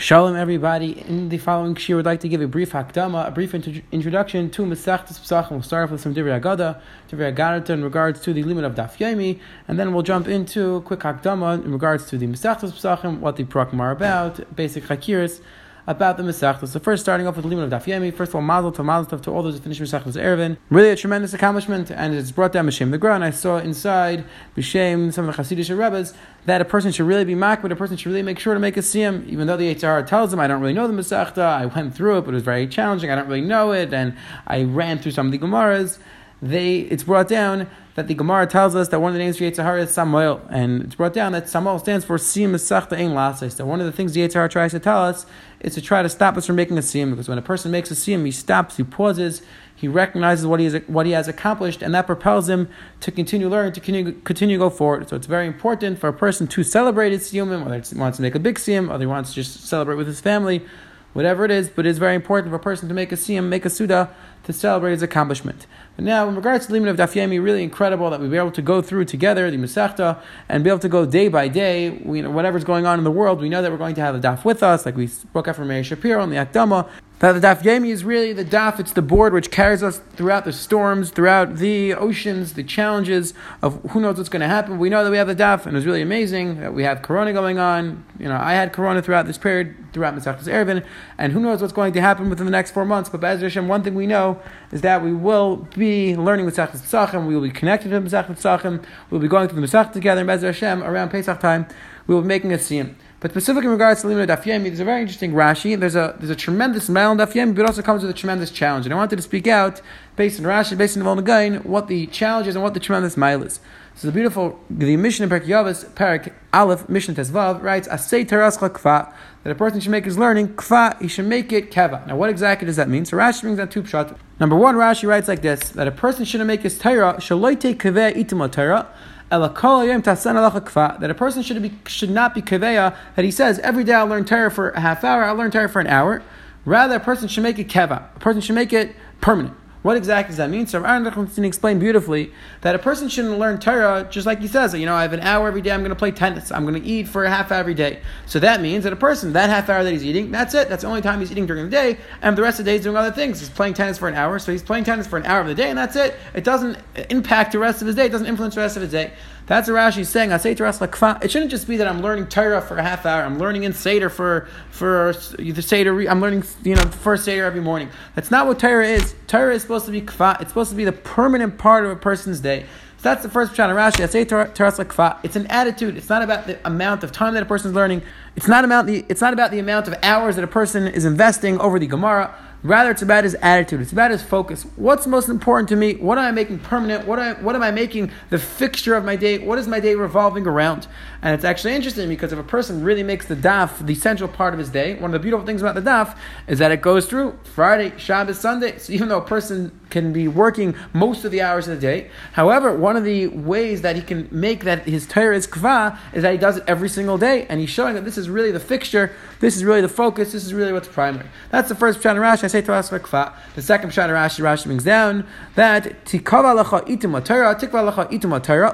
Shalom, everybody. In the following shir, would like to give a brief hakdama, a brief int- introduction to Masechtas Pesachim. We'll start off with some Divrei Agada, Divrei Agada in regards to the limit of Daf Yomi, and then we'll jump into a quick hakdama in regards to the Masechtas Pesachim, what the Prakim are about, basic hakiras about the Masechtas. So first, starting off with the limit of Daf Yomi. First of all, Mazel to Mazel Tov to all those who finish Masechtas Erevin. Really a tremendous accomplishment, and it's brought down B'Shem the ground. I saw inside B'Shem some of the Hasidic Rebbes that a person should really be mak, but a person should really make sure to make a siyam, even though the HR tells them, I don't really know the Masechta, I went through it, but it was very challenging, I don't really know it, and I ran through some of the Gemaras. They, it's brought down that the Gemara tells us that one of the names for Yetzirah is Samuel, and it's brought down that Samuel stands for Siyam Masechta Ein Lasais. That one of the things the Yetzirah tries to tell us is to try to stop us from making a Siyam, because when a person makes a Siyam, he stops, he pauses, he recognizes what he, has, what he has accomplished, and that propels him to continue learning, to continue, continue to go forward. So it's very important for a person to celebrate his Siyumim, whether he wants to make a big Siyam, or he wants to just celebrate with his family, whatever it is, but it's very important for a person to make a Siyam, make a Suda, to celebrate his accomplishment. But now, in regards to the limit of Daf Yomi, really incredible that we be able to go through together the Masechta and be able to go day by day, we, you know, whatever's going on in the world, we know that we're going to have the Daf with us, like we spoke after Meir Shapiro and the Akdama, that the Daf Yomi is really the Daf, it's the board which carries us throughout the storms, throughout the oceans, the challenges of who knows what's going to happen. We know that we have the Daf, and it's really amazing that we have Corona going on. You know, I had Corona throughout this period, throughout Masechtas Erevin, and who knows what's going to happen within the next four months. But Be'ez Hashem, one thing we know is that we will be learning Masechtas Pesachim, we will be connected to Masechtas Pesachim, we'll be going through the Masechta together, in Be'ez Hashem, around Pesach time, we will be making a siyam. But specifically in regards to Limud Daf there's a very interesting Rashi. There's a there's a tremendous amount Daf Yomi, but it also comes with a tremendous challenge. And I wanted to speak out based on Rashi, based on the Vilna Gaon, what the challenge is and what the tremendous mile is. So the beautiful the in Pirkei Avos, Parak Aleph, Mission Tezvav writes Asay Terascha Kfa that a person should make his learning Kfa, he should make it Keva. Now what exactly does that mean? So Rashi brings out two pshat. Number one, Rashi writes like this that a person shouldn't make his Torah Shaloite Kaveh Itim Torah that a person should, be, should not be kaveya, that he says, every day I'll learn Torah for a half hour, I'll learn Torah for an hour. Rather, a person should make it keva. A person should make it permanent. What exactly does that mean? So Aaron Nachmanson explained beautifully that a person shouldn't learn Torah just like he says. You know, I have an hour every day. I'm going to play tennis. I'm going to eat for a half hour every day. So that means that a person that half hour that he's eating, that's it. That's the only time he's eating during the day, and the rest of the day he's doing other things. He's playing tennis for an hour, so he's playing tennis for an hour of the day, and that's it. It doesn't impact the rest of his day. It doesn't influence the rest of his day. That's what Rashi is saying. It shouldn't just be that I'm learning Torah for a half hour. I'm learning in Seder for for the Seder. I'm learning you know first Seder every morning. That's not what Torah is. Torah is supposed to be kfa. It's supposed to be the permanent part of a person's day. So that's the first pshat Rashi. I say Kfa. It's an attitude. It's not about the amount of time that a person is learning. It's not about the. It's not about the amount of hours that a person is investing over the Gemara. Rather, it's about his attitude. It's about his focus. What's most important to me? What am I making permanent? What, I, what am I making the fixture of my day? What is my day revolving around? And it's actually interesting because if a person really makes the daf the central part of his day, one of the beautiful things about the daf is that it goes through Friday, Shabbos, Sunday. So even though a person can be working most of the hours of the day, however, one of the ways that he can make that his Torah is kva is that he does it every single day, and he's showing that this is really the fixture, this is really the focus, this is really what's primary. That's the first Pshat Rashi. I say to us kva. The second Pshat Rashi, Rashi brings down that tikava lecha itim Torah, tikva lecha itim Torah.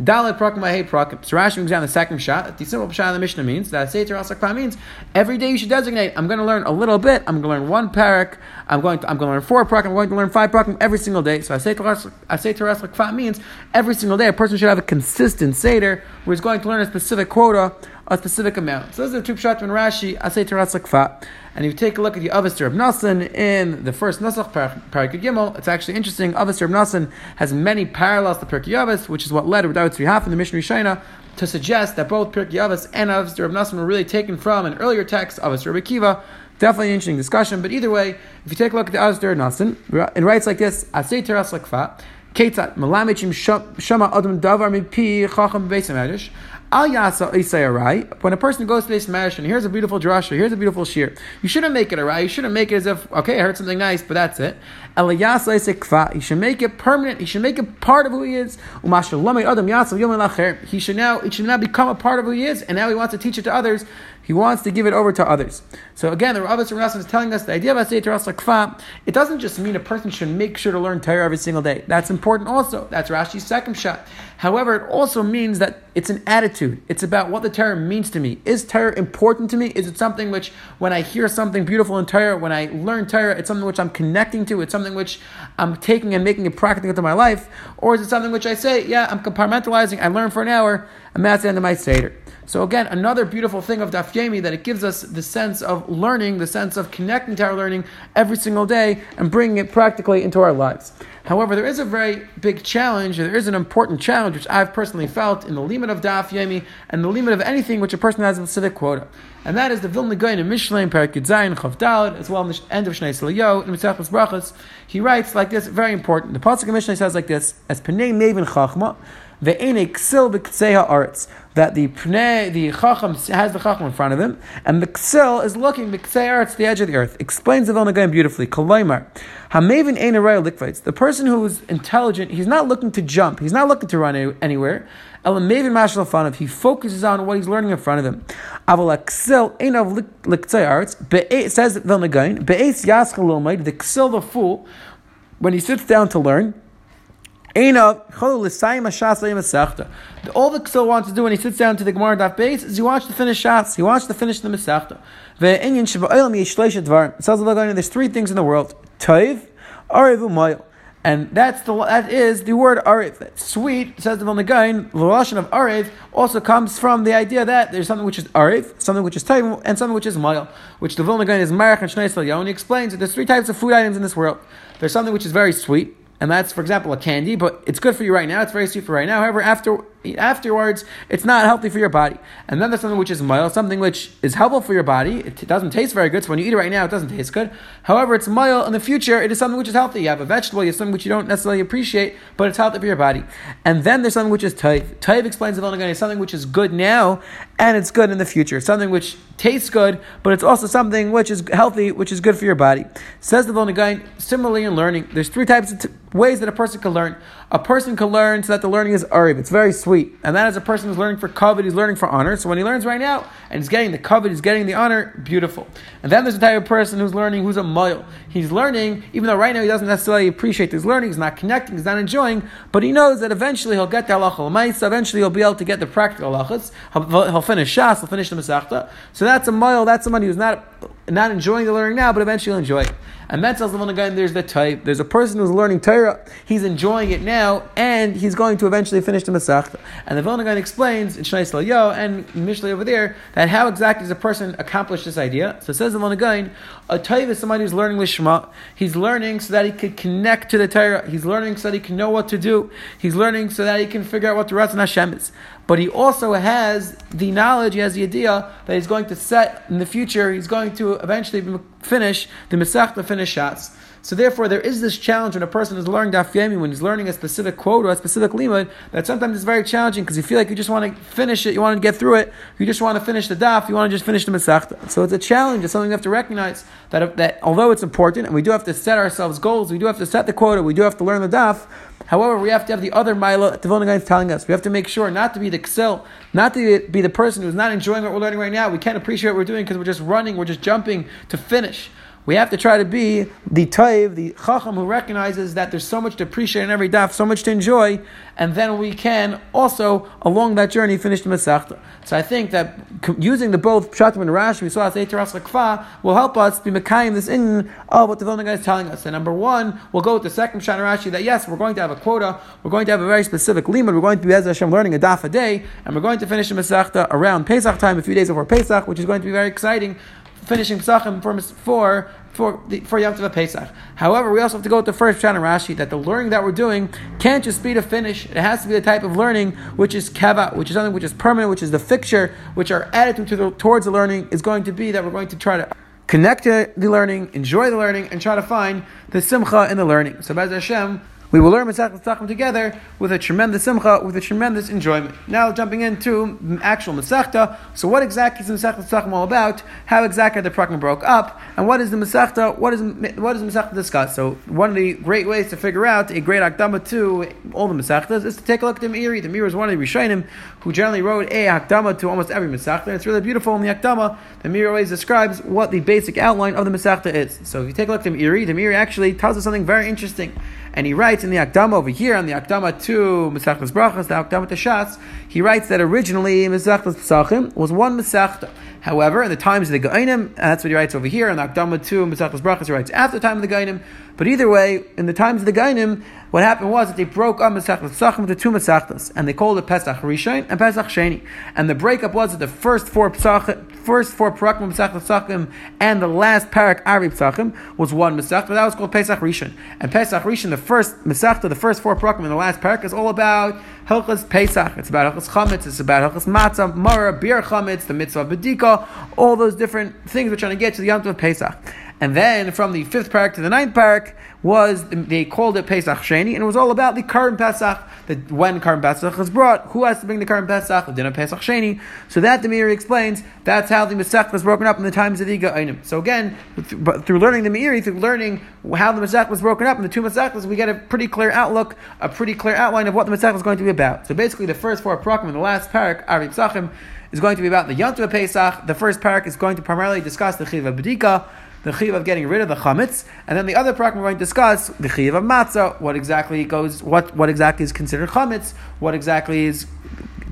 Dalit prakim hey prakim. So Rashi brings down the second shot. The simple shot of the Mishnah means that Sefer Asakva means every day you should designate. I'm going to learn a little bit. I'm going to learn one parak. I'm going to I'm going to learn four prakim. I'm going to learn five prakim every single day. So I say Asakva means every single day a person should have a consistent seder where he's going to learn a specific quota, a specific amount. So those are the two pshat in Rashi. Say Asakva. And if you take a look at the Avos d'Rabbi Nasan in the first Nasach Parak Gimel, it's actually interesting. Avos d'Rabbi Nasan has many parallels to Pirkei Avos, which is what led Rav Three Half in the Mishnah Rishayna to suggest that both Pirkei Avos and Avos d'Rabbi Nasan were really taken from an earlier text, Avos d'Rabbi Akiva. Definitely an interesting discussion, but either way, if you take a look at the Avastir of Nasan, it writes like this: I Asay Teras Lakfa. Ketzat Malamichim Shama Adam Davar Mipi Chacham Medrash. Al Yasa Isay When a person goes to this Marish and here's a beautiful drasha, here's a beautiful shear, you shouldn't make it a right. You shouldn't make it as if okay, I heard something nice, but that's it. He should make it permanent. He should make it part of who he is. He should now it should now become a part of who he is, and now he wants to teach it to others. He wants to give it over to others. So again, the Rav Rasim is telling us the idea of Asay Kfa. It doesn't just mean a person should make sure to learn Torah every single day. That's important also. That's Rashi's second shot. However, it also means that it's an attitude. It's about what the Torah means to me. Is Torah important to me? Is it something which, when I hear something beautiful in Torah, when I learn Torah, it's something which I'm connecting to, it's something which I'm taking and making it practical into my life? Or is it something which I say, yeah, I'm compartmentalizing, I learn for an hour, and that's the end of my Seder. So again, another beautiful thing of Daf Yomi that it gives us the sense of learning, the sense of connecting to our learning every single day and bringing it practically into our lives. However, there is a very big challenge, there is an important challenge which I've personally felt in the limit of Daf Yomi and the limit of anything which a person has a civic quota. And that is the Vilna Gaon in Mishlaim, Parakid Zayin, Chav as well in the end of Shnei Siliyo, in Mitzachos Brachas. He writes like this, very important. The Pasuk of Mishnah says like this, as Penei Mevin Chachma, That the pnei, the chacham has the chacham in front of him, and the ksil is looking b'ktseha arts, the edge of the earth. Explains the Vilna Gaon beautifully. Kolaymar, hamevin ein likvaitz. The person who is intelligent, he's not looking to jump, he's not looking to run anywhere. Elamevin mashal fanav. He focuses on what he's learning in front of him. Aval ksil ein of arts. Says Vilna Gaon, be'es yaschal The ksil, the fool, when he sits down to learn. All the Ksil wants to do when he sits down to the Gemara Daf base is he wants to finish Shas. He wants to finish the Masechta. It says there's three things in the world: Toiv, Ariv, Umayil. And that's the that is the word ariv. Sweet says the Vilna Gaon. The relation of ariv also comes from the idea that there's something which is ariv, something which is taim, and something which is mayil. Which the Vilna Gaon is marach and shnei he explains that there's three types of food items in this world. There's something which is very sweet and that's, for example, a candy, but it's good for you right now. It's very sweet for right now. However, after afterwards, it's not healthy for your body. And then there's something which is mild, something which is helpful for your body. It doesn't taste very good, so when you eat it right now, it doesn't taste good. However, it's mild in the future. It is something which is healthy. You have a vegetable, you have something which you don't necessarily appreciate, but it's healthy for your body. And then there's something which is taif. Taif explains the Vilna something which is good now and it's good in the future. Something which tastes good, but it's also something which is healthy, which is good for your body. Says the Vilna similarly in learning, there's three types of t- ways that a person can learn. A person can learn so that the learning is arib. It's very sweet. And that is a person who's learning for covet, he's learning for honor. So when he learns right now and he's getting the covet, he's getting the honor, beautiful. And then there's a type of person who's learning who's a mile. He's learning, even though right now he doesn't necessarily appreciate his learning, he's not connecting, he's not enjoying, but he knows that eventually he'll get the halacha so eventually he'll be able to get the practical halachas. He'll, he'll finish Shas, he'll finish the Masechta. So that's a mile, that's somebody who's not not enjoying the learning now, but eventually he'll enjoy it. And that tells the one again, there's the type. There's a person who's learning Torah, he's enjoying it now, and he's going to eventually finish the Masechta. And the Vilna Gaon explains in Shnei Yo and Mishlei over there that how exactly does a person accomplish this idea? So it says the Vilna Gaon, a type is somebody who's learning Lishma. He's learning so that he could connect to the Torah. He's learning so that he can know what to do. He's learning so that he can figure out what the Ratzon Hashem is but he also has the knowledge, he has the idea that he's going to set in the future, he's going to eventually finish the Masechta finish Shas. So therefore, there is this challenge when a person is learning Daf Yomi, when he's learning a specific quote or a specific limud, that sometimes it's very challenging because you feel like you just want to finish it, you want to get through it, you just want to finish the Daf, you want to just finish the Masechta. So it's a challenge, it's something we have to recognize that, that although it's important and we do have to set ourselves goals, we do have to set the quota, we do have to learn the Daf, However, we have to have the other Mila the Vilna is telling us. We have to make sure not to be the Ksel, not to be the person who's not enjoying what we're learning right now. We can't appreciate what we're doing because we're just running, we're just jumping to finish. We have to try to be the Taiv, the Chacham who recognizes that there's so much to appreciate in every daf, so much to enjoy, and then we can also, along that journey, finish the Masechta. So I think that using the both Pshatim and Rashi, we saw as Eitras Lakfa, will help us be Mekayim this in of what the Vilna is telling us. And number one, we'll go with the second Pshat Rashi that yes, we're going to have a quota, we're going to have a very specific limud, we're going to be as Hashem learning a daf a day, and we're going to finish the Masechta around Pesach time, a few days before Pesach, which is going to be very exciting finishing Pesachim for, for for the, for Yom Tov Pesach. However, we also have to go with the first Pshat Rashi that the learning that we're doing can't just be to finish. It has to be the type of learning which is keva, which is something which is permanent, which is the fixture, which our attitude to the, towards the learning is going to be that we're going to try to connect to the learning, enjoy the learning, and try to find the simcha in the learning. So, Bez Hashem, we will learn Masechet Tachim together with a tremendous simcha, with a tremendous enjoyment. Now jumping into actual Masechta. So what exactly is Masechet Tachim all about? How exactly the Prakim broke up? And what is the Masechta? What is what is Masechta discuss? So one of the great ways to figure out a great Akdama to all the Masechtas is to take a look at the Meiri. The Meiri is one of the Rishonim who generally wrote a Akdama to almost every Masechta. It's really beautiful in the Akdama. The Meiri always describes what the basic outline of the Masechta is. So if you take a look at the Meiri, the Meiri actually tells us something very interesting. And he writes in the Akdama over here, on the Akdama to Mesachtas Brachas, the Akdama to Shas, he writes that originally Mesachtas Pesachim was one Mesachta. However, in the times of the Gainim, that's what he writes over here, in the Akdama to Mesachtas Brachas, he writes after the time of the Gainim. But either way, in the times of the Gainim, what happened was that they broke up Pesachim into two Masechtas, and they called it Pesach Rishon and Pesach Sheni. And the breakup was that the first four Pesach, first four Parakim Pesachim and the last Parak Ari Pesachim was one Masechta. That was called Pesach Rishon. And Pesach Rishon, the first Masechta, the first four Parakim and the last Parak, is all about Hilchas Pesach. It's about Hilchas Chametz. It's about Hilchas Matzah, Mara, Bir Chametz, the Mitzvah Bedika, all those different things we're trying to get to the Yom Tov Pesach. And then from the fifth parak to the ninth parak was they called it Pesach Sheni, and it was all about the Karim Pesach. That when Karim Pesach is brought, who has to bring the Karim Pesach? The dinner Pesach Sheni. So that the Meiri explains that's how the Masech was broken up in the times of the Ga'anim. So again, through learning the Meiri, through learning how the Masech was broken up in the two Masechtas, we get a pretty clear outlook, a pretty clear outline of what the Masech was going to be about. So basically, the first four parakim and the last parak, Ari Pesachim, is going to be about the Yom Pesach. The first parak is going to primarily discuss the Chiva Bedika the chiv of getting rid of the chametz, and then the other parak we're going to discuss the chiv of matzah, what exactly goes, what what exactly is considered chametz, what exactly is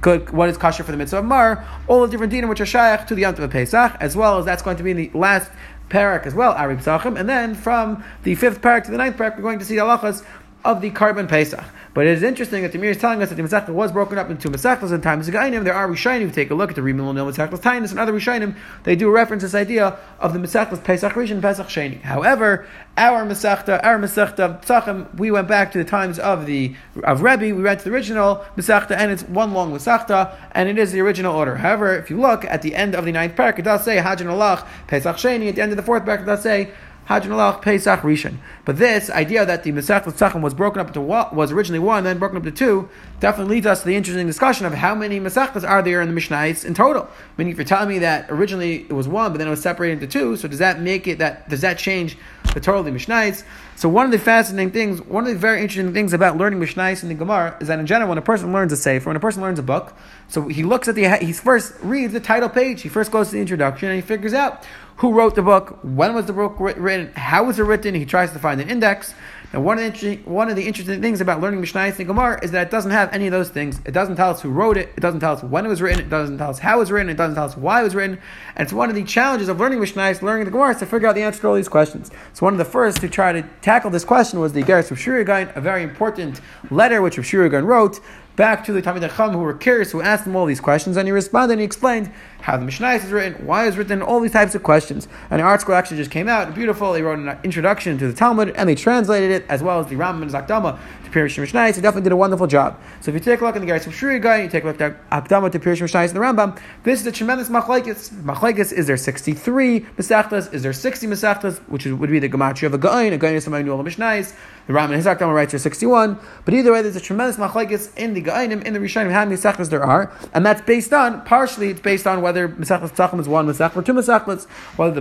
good, what is kosher for the mitzvah of mar, all the different dinim which are shaykh to the yom of Pesach, as well as that's going to be in the last parak as well, Arib Sachim, and then from the fifth parak to the ninth parak, we're going to see halachas of the korban Pesach. But it is interesting that the Meiri is telling us that the Masechta was broken up into Masechtas and times Gainim. There are Rishonim who take a look at the Rimil Nil Masechtas Tainus and other Rishonim. They do reference this idea of the Masechtas Pesach Rishon Pesach Sheni. However, our Masechta, our Masechta Tzachim, we went back to the times of the of Rebbe. We read to the original Masechta, and it's one long Masechta, and it is the original order. However, if you look at the end of the ninth parak, it does say Hadran Alach Pesach Sheni. At the end of the fourth parak, it does say Hadran Alach Pesach Rishon. But this idea that the Masech Tzachim was broken up into one, was originally one, then broken up into two, definitely leads us to the interesting discussion of how many Masechtas are there in the Mishnahs in total. Meaning, if you're telling me that originally it was one, but then it was separated into two, so does that make it that does that change the of the Mishnahs? So one of the fascinating things, one of the very interesting things about learning Mishnahs in the Gemara is that in general, when a person learns a sefer, when a person learns a book, so he looks at the he first reads the title page, he first goes to the introduction, and he figures out who wrote the book, when was the book written, how was it written. He tries to find an index. And one of the one of the interesting things about learning Mishnah and Gemara is that it doesn't have any of those things. It doesn't tell us who wrote it. It doesn't tell us when it was written. It doesn't tell us how it was written. It doesn't tell us why it was written. And it's one of the challenges of learning Mishnah, learning the Gemara, is to figure out the answer to all these questions. So one of the first to try to tackle this question was the Geras of Sherira Gaon, a very important letter which Rav wrote back to the Talmid Chacham who were curious, who asked him all these questions, and he responded and he explained how the Mishnah is written, why it's written, all these types of questions. And the ArtScroll actually just came out, beautiful. They wrote an introduction to the Talmud, and they translated it, as well as the Rambam and Zakdama to Pirish Mishnah. So definitely did a wonderful job. So if you take a look in the Geras Shuri guy, you take a look at Akdama to Pirish Mishnah and the Rambam, this is a tremendous machlaikis. Machlaikis is there 63 Masechtas, is there 60 Masechtas, which would be the Gematria of a Gain, a Gain is somebody who all the Mishnahs. The Rambam and his Akdama writes here 61. But either way, there's a tremendous machlaikis in the Gainim, in the Rishonim, how many Masechtas there are. And that's based on, partially, it's based on whether Masechtas Tzachim is one Masech or two Masechtas, whether,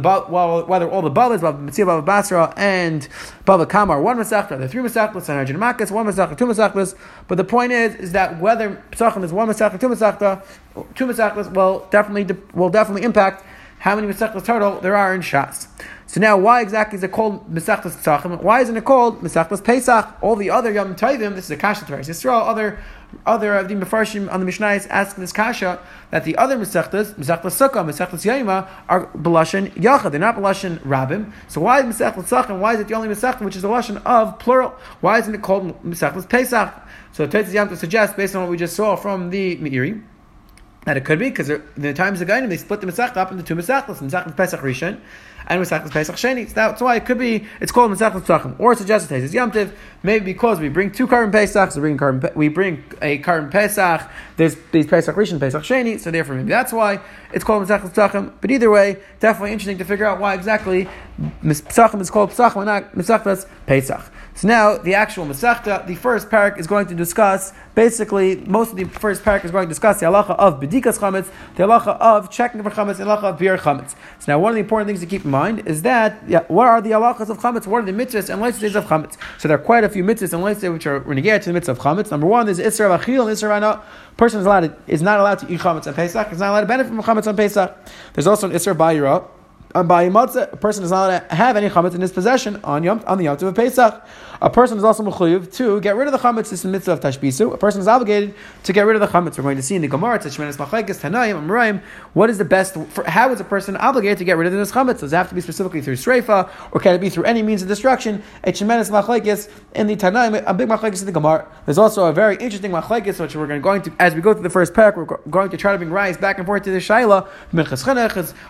whether all the Bavas, Mitzvah Bava Basra, and Bava Kama are one Masechta, the three Masechtas, and Arjun Makas, one Masechta, two Masechtas. But the point is, is that whether Tzachim is one Masechta, two Masechta, two Masechtas will definitely, will definitely impact how many Masechtas total there are in Shas. So now, why exactly is it called Mesachtas Tzachim? Why isn't it called Mesachtas Pesach? All the other Yom Tovim, this is a kasha to Yisrael, other other of the Mefarshim on the Mishnah ask this kasha that the other Mesachtas, Mesachtas Sukkah, Mesachtas Yaima, are Belashin Yachad. They're not Belashin Rabim. So why is Mesachtas? Why is it the only Mesachta which is a Belashin of plural? Why isn't it called Mesachtas Pesach? So Tetzis Yam to suggest, based on what we just saw from the Meiri, that it could be because the times of Gainim they split the Masechta up into two Mesachtas, Mesachtas Pesach Rishon and Masechtas Pesach Sheni. So that's why it could be it's called Masechtas Tzachim, or suggested it's Yom Tiv. Maybe because we bring two Karim Pesachs, we bring we bring a Karim Pesach. There's these Pesach Rishon, Pesach Sheni. So therefore, maybe that's why it's called Masechtas Tzachim. But either way, definitely interesting to figure out why exactly Pesachim is called Pesachim and not Masechtas Pesach. So now the actual Masechta, the first parak is going to discuss basically most of the first parak is going to discuss the halacha of bedikas chametz, the halacha of checking for chametz, the halacha of beer chametz. So now one of the important things to keep in mind is that yeah, what are the halachas of chametz? What are the mitzvahs and days of chametz? So there are quite a few mitzvahs and days which are renegade to the mitzvah of chametz. Number one is isra achil and isra. Person is allowed to, is not allowed to eat chametz on Pesach. Is not allowed to benefit from chametz on Pesach. There's also an isra bayira a person does not have any chametz in his possession on Yom, on the Yom of Pesach. A person is also mechuyev to get rid of the chametz. This is the mitzvah of tashbisu. A person is obligated to get rid of the chametz. We're going to see in the Gemara, Tashmenes Machlekes, Tanayim, Amrayim, what is the best, for, how is a person obligated to get rid of this chametz? Does it have to be specifically through sreifa, or can it be through any means of destruction? A tremendous machlekes in the Tanayim, a big machlekes in the Gemara. There's also a very interesting machlekes, which we're going to, as we go through the first parak, we're going to try to bring rise back and forth to the shaila.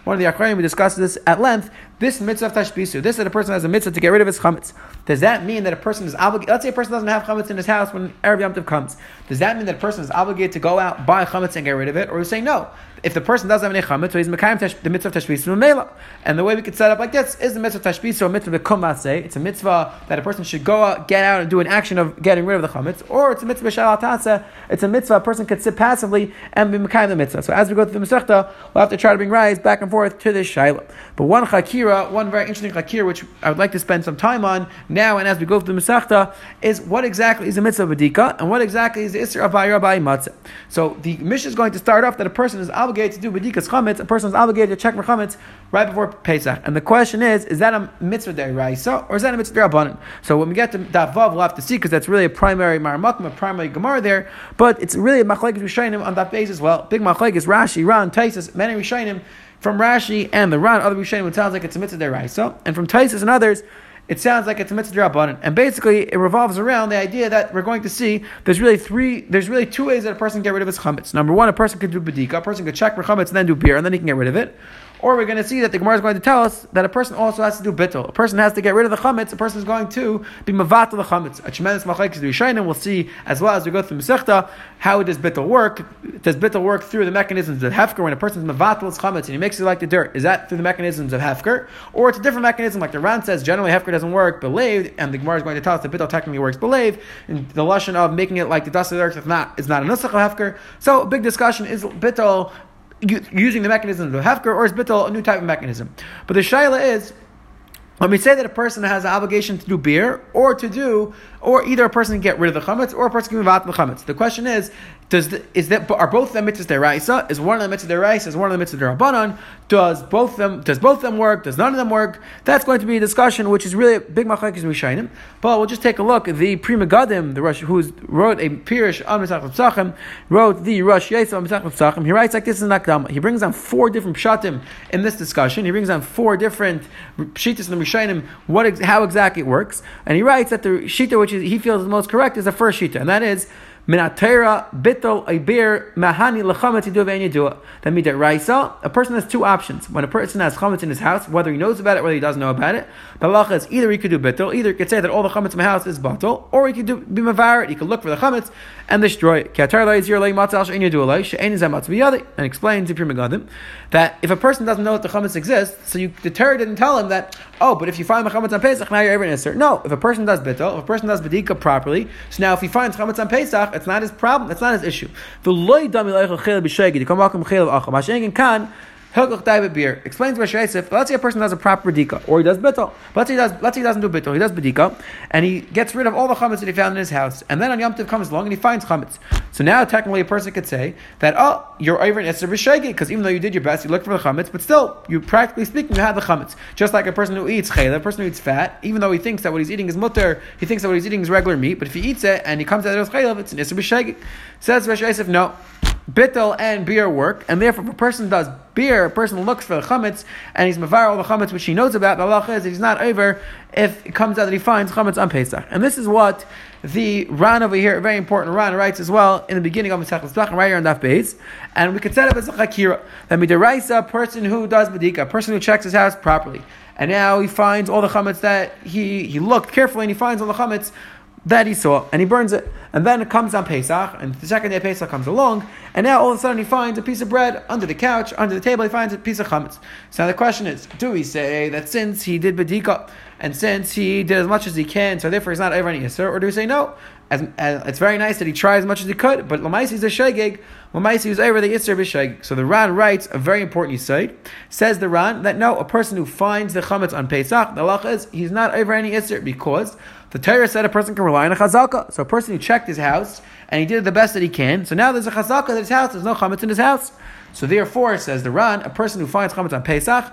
One of the Akrayim, we discussed this at length. This mitzvah of tashbisu, this that a person has a mitzvah to get rid of his chametz. Does that mean that a person is obligated? Let's say a person doesn't have chametz in his house when Erev Yom Tov comes. Does that mean that a person is obligated to go out, buy chametz, and get rid of it? Or we say no if the person doesn't have any chametz, so he's mekayim the mitzvah of tashbis mela. And the way we could set up like this is the mitzvah of tashbis or mitzvah of It's a mitzvah that a person should go out, get out, and do an action of getting rid of the chametz, or it's a mitzvah shalatasa. It's a mitzvah a person could sit passively and be mekayim the mitzvah. So as we go through the masechta, we'll have to try to bring rise back and forth to this shaila. But one chakira, one very interesting chakira, which I would like to spend some time on now and as we go through the masechta, is what exactly is the mitzvah of and what exactly is the isra of rabbi matzah. So the mission is going to start off that a person is obligated obligated to do bedikas chametz, a person is obligated to check for chametz right before Pesach. And the question is, is that a mitzvah deraisa or is that a mitzvah derabanan? So when we get to Davav, we'll have to see because that's really a primary maramakim, a primary gemara there. But it's really a machlekes rishayim on that basis. well. Big machlekes Rashi, Ran, Taisus, many rishayim from Rashi and the Ran, other rishayim, it sounds like it's a mitzvah deraisa, and from Taisus and others it sounds like it's a mitzvah drabanan. And basically, it revolves around the idea that we're going to see there's really three, there's really two ways that a person can get rid of his chametz. Number one, a person could do bedika, a person could check for chametz and then do beer, and then he can get rid of it. Or we're going to see that the Gemara is going to tell us that a person also has to do bittul. A person has to get rid of the chametz. A person is going to be mavat the chametz. A tremendous machlekes Rishayim. We'll see as well as we go through Masechta how does bittul work. Does bittul work through the mechanisms of hefker when a person is mavat his chametz and he makes it like the dirt? Is that through the mechanisms of hefker, or it's a different mechanism like the Ran says? Generally, hefker doesn't work believed, and the Gemara is going to tell us that bittul technically works believed. And the lashon of making it like the dust of the earth is not is not a nusach of hefker. So a big discussion is bittul using the mechanism of Hefker, or is Bittel a new type of mechanism? But the Shaila is, when we say that a person has an obligation to do beer, or to do, or either a person can get rid of the chametz, or a person can out the chametz. The question is, does the, is that are both them mitzvahs deraisa? Is one of them mitzvahs deraisa? Is one of them mitzvahs derabanan? Does both them does both them work? Does none of them work? That's going to be a discussion, which is really a big machlekes rishayim. But we'll just take a look. The Pri Megadim, the Rush, who wrote a pirish on Psachim, wrote the Rosh Yosef on Psachim. He writes like this in Nakdama. He brings down four different pshatim in this discussion. He brings down four different pshitas in the rishayim. What how exactly it works, and he writes that the shita which is, he feels is the most correct is the first shita, and that is Bitol ve'en Then midat raisa. A person has two options. When a person has chametz in his house, whether he knows about it, whether he doesn't know about it, the halacha is either he could do bitol, either he could say that all the chametz in my house is batal, or he could do be mavar. He could look for the chametz and destroy it. And explains to Pri that if a person doesn't know that the chametz exists, so you, the Torah didn't tell him that. Oh, but if you find the chametz on Pesach, now you're ever an No, if a person does bitol, if a person does bedika properly, so now if he finds chametz on Pesach it's not his problem. That's not his issue. B'shegi. Come acham. Hashem can Hilchach Daibet beer explains Rosh Yosef. Let's say a person does a proper bedika, or he does bittul. Let's say he does. Let's say he doesn't do bittul. He does bedika, and he gets rid of all the chametz that he found in his house. And then on Yom Tov comes along and he finds chametz. So now technically a person could say that oh, you're over in Esther b'shegi because even though you did your best, you looked for the chametz, but still, you practically speaking, you had the chametz. Just like a person who eats chayla, a person who eats fat, even though he thinks that what he's eating is mutter, he thinks that what he's eating is regular meat. But if he eats it and he comes out of chayla, it's an Esther b'shegi. Says Rosh Yosef, no bittel and beer work, and therefore if a person does beer, a person looks for the chametz, and he's mavar all the chametz which he knows about, the Allah is he's not over if it comes out that he finds chametz on Pesach. And this is what the Ran over here, a very important Ran, writes as well in the beginning of Masech Pesach, right here on Daf Beis, and we could set up as a chakira, that midiraisa, a person who does bedika, a person who checks his house properly, and now he finds all the chametz that he, he looked carefully, and he finds all the chametz that he saw, and he burns it. And then it comes on Pesach, and the second day Pesach comes along, and now all of a sudden he finds a piece of bread under the couch, under the table, he finds a piece of chametz. So now the question is, do we say that since he did bedika, and since he did as much as he can, so therefore he's not over any Yisr, or do we say no? As, as, it's very nice that he tried as much as he could, but Lamaisi is a Shegeg, Lamaisi is over the Yisr B'Shegeg. So the Ran writes a very important Yisr, says the Ran, that no, a person who finds the chametz on Pesach, the Allah is, he's not over any Yisr, because the Torah said a person can rely on a chazaka. So a person who checked his house and he did the best that he can. So now there's a chazaka that his house, there's no chametz in his house. So therefore, says the Ran, a person who finds chametz on Pesach,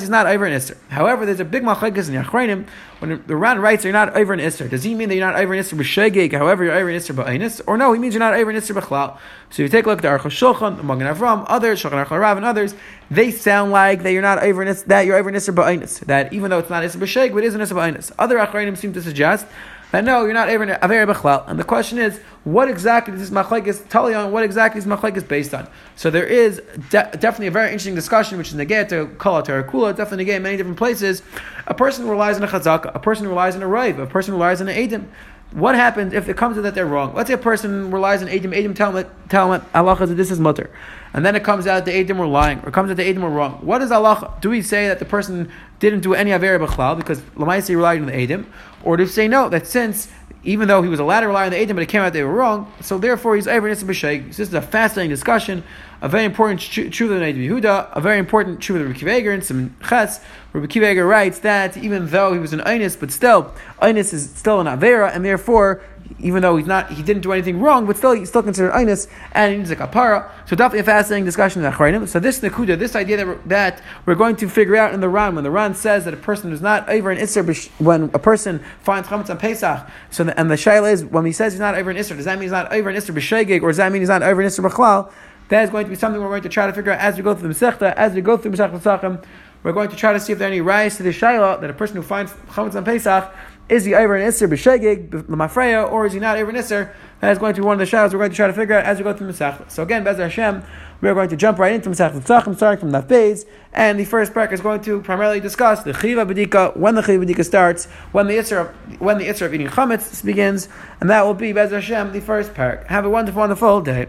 he's not over an Isser. However, there's a big machlekes in Yachreinim when the Ran writes you're not over an Isser. Does he mean that you're not over an Isser b'shegeg? However, you're over an Isser b'ainis, or no? He means you're not over an Isser b'chlal. So if you take a look at the Aruch Shulchan, Magen Avram, others, Shulchan Aruch Rav, and others, they sound like that you're not over an that you're over an Isser b'ainis. That even though it's not Isser b'sheg, but it is an Isser b'ainis. Other Achrayim seem to suggest that no, you're not Aver Bechlal. And the question is, what exactly is this machlekes you on? What exactly is machlekes based on? So there is de- definitely a very interesting discussion, which is negate to kala to kula, definitely negate in many different places. A person relies on a chazaka, a person relies on a raiv, a person relies on an edim. What happens if it comes to that they're wrong? Let's say a person relies on Edim, Edim tell him, tell him Allah that this is mutter. And then it comes out the Edim were lying, or comes out the Edim were wrong. What is Allah? Do we say that the person didn't do any Aver B'chlal because Lamaisi relied on the Edim? Or to say no, that since even though he was allowed to rely on the Edim, but it came out they were wrong, so therefore he's Ever Nitzah B'Sheik. This is a fascinating discussion, a very important truth of the Edim Yehuda, a very important truth of the Rebbe and some Ches, where writes that even though he was an Einis, but still, Einis is still an Avera, and therefore even though he's not, he didn't do anything wrong, but still he's still considered einus and he needs a kapara. So definitely a fascinating discussion in Achrayim. So this nakuda, this idea that, that we're going to figure out in the Ran, when the Ran says that a person is not over an isser, when a person finds chametz on Pesach, so the, and the shaila is when he says he's not over an isser, does that mean he's not over an isser b'shegig, or does that mean he's not over an isser b'chlal? That is going to be something we're going to try to figure out as we go through the Masechta, as we go through Masechta Tzachim. We're going to try to see if there are any rise to the shaila that a person who finds chametz on Pesach is he over an Isser b'shegig l'mafreya, or is he not over an Isser? That is going to be one of the shadows we're going to try to figure out as we go through Masech. So again, Bezer Hashem, we are going to jump right into Masech Tzachim, starting from phase, and the first parak is going to primarily discuss the Chiva B'dika, when the Chiva B'dika starts, when the Isser of, when the Isser of eating Chametz begins, and that will be Bezer Hashem, the first parak. Have a wonderful, wonderful day.